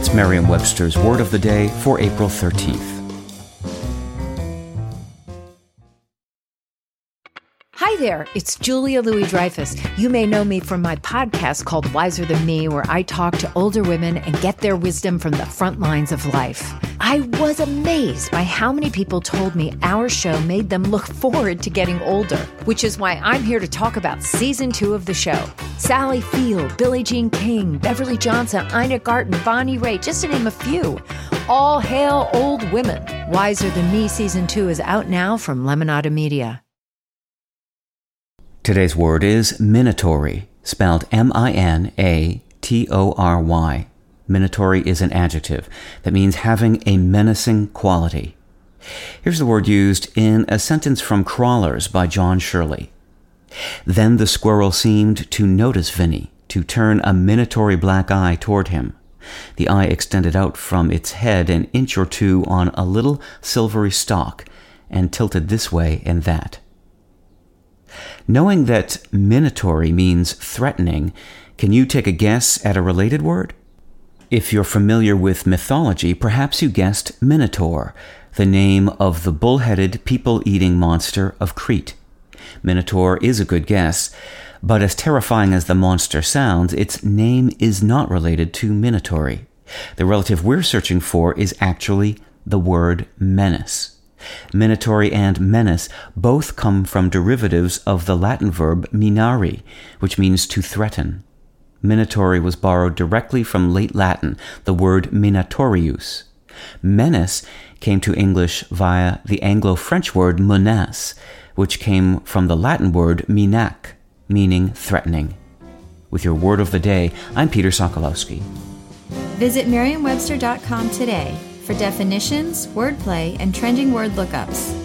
It's Merriam Webster's Word of the Day for April 13th. Hi there, it's Julia Louis Dreyfus. You may know me from my podcast called Wiser Than Me, where I talk to older women and get their wisdom from the front lines of life. I was amazed by how many people told me our show made them look forward to getting older, which is why I'm here to talk about season two of the show. Sally Field, Billie Jean King, Beverly Johnson, Ina Garten, Bonnie Raitt, just to name a few. All hail old women. Wiser Than Me season two is out now from Lemonada Media. Today's word is minatory, spelled M I N A T O R Y. Minatory is an adjective that means having a menacing quality. Here's the word used in a sentence from Crawlers by John Shirley. Then the squirrel seemed to notice Vinny, to turn a minatory black eye toward him. The eye extended out from its head an inch or two on a little silvery stalk and tilted this way and that. Knowing that minatory means threatening, can you take a guess at a related word? If you're familiar with mythology, perhaps you guessed Minotaur, the name of the bull-headed, people-eating monster of Crete. Minotaur is a good guess, but as terrifying as the monster sounds, its name is not related to Minatory. The relative we're searching for is actually the word menace. Minatory and menace both come from derivatives of the Latin verb minari, which means to threaten. Minatory was borrowed directly from late Latin, the word minatorius. Menace came to English via the Anglo French word menace, which came from the Latin word minac, meaning threatening. With your word of the day, I'm Peter Sokolowski. Visit Merriam-Webster.com today for definitions, wordplay, and trending word lookups.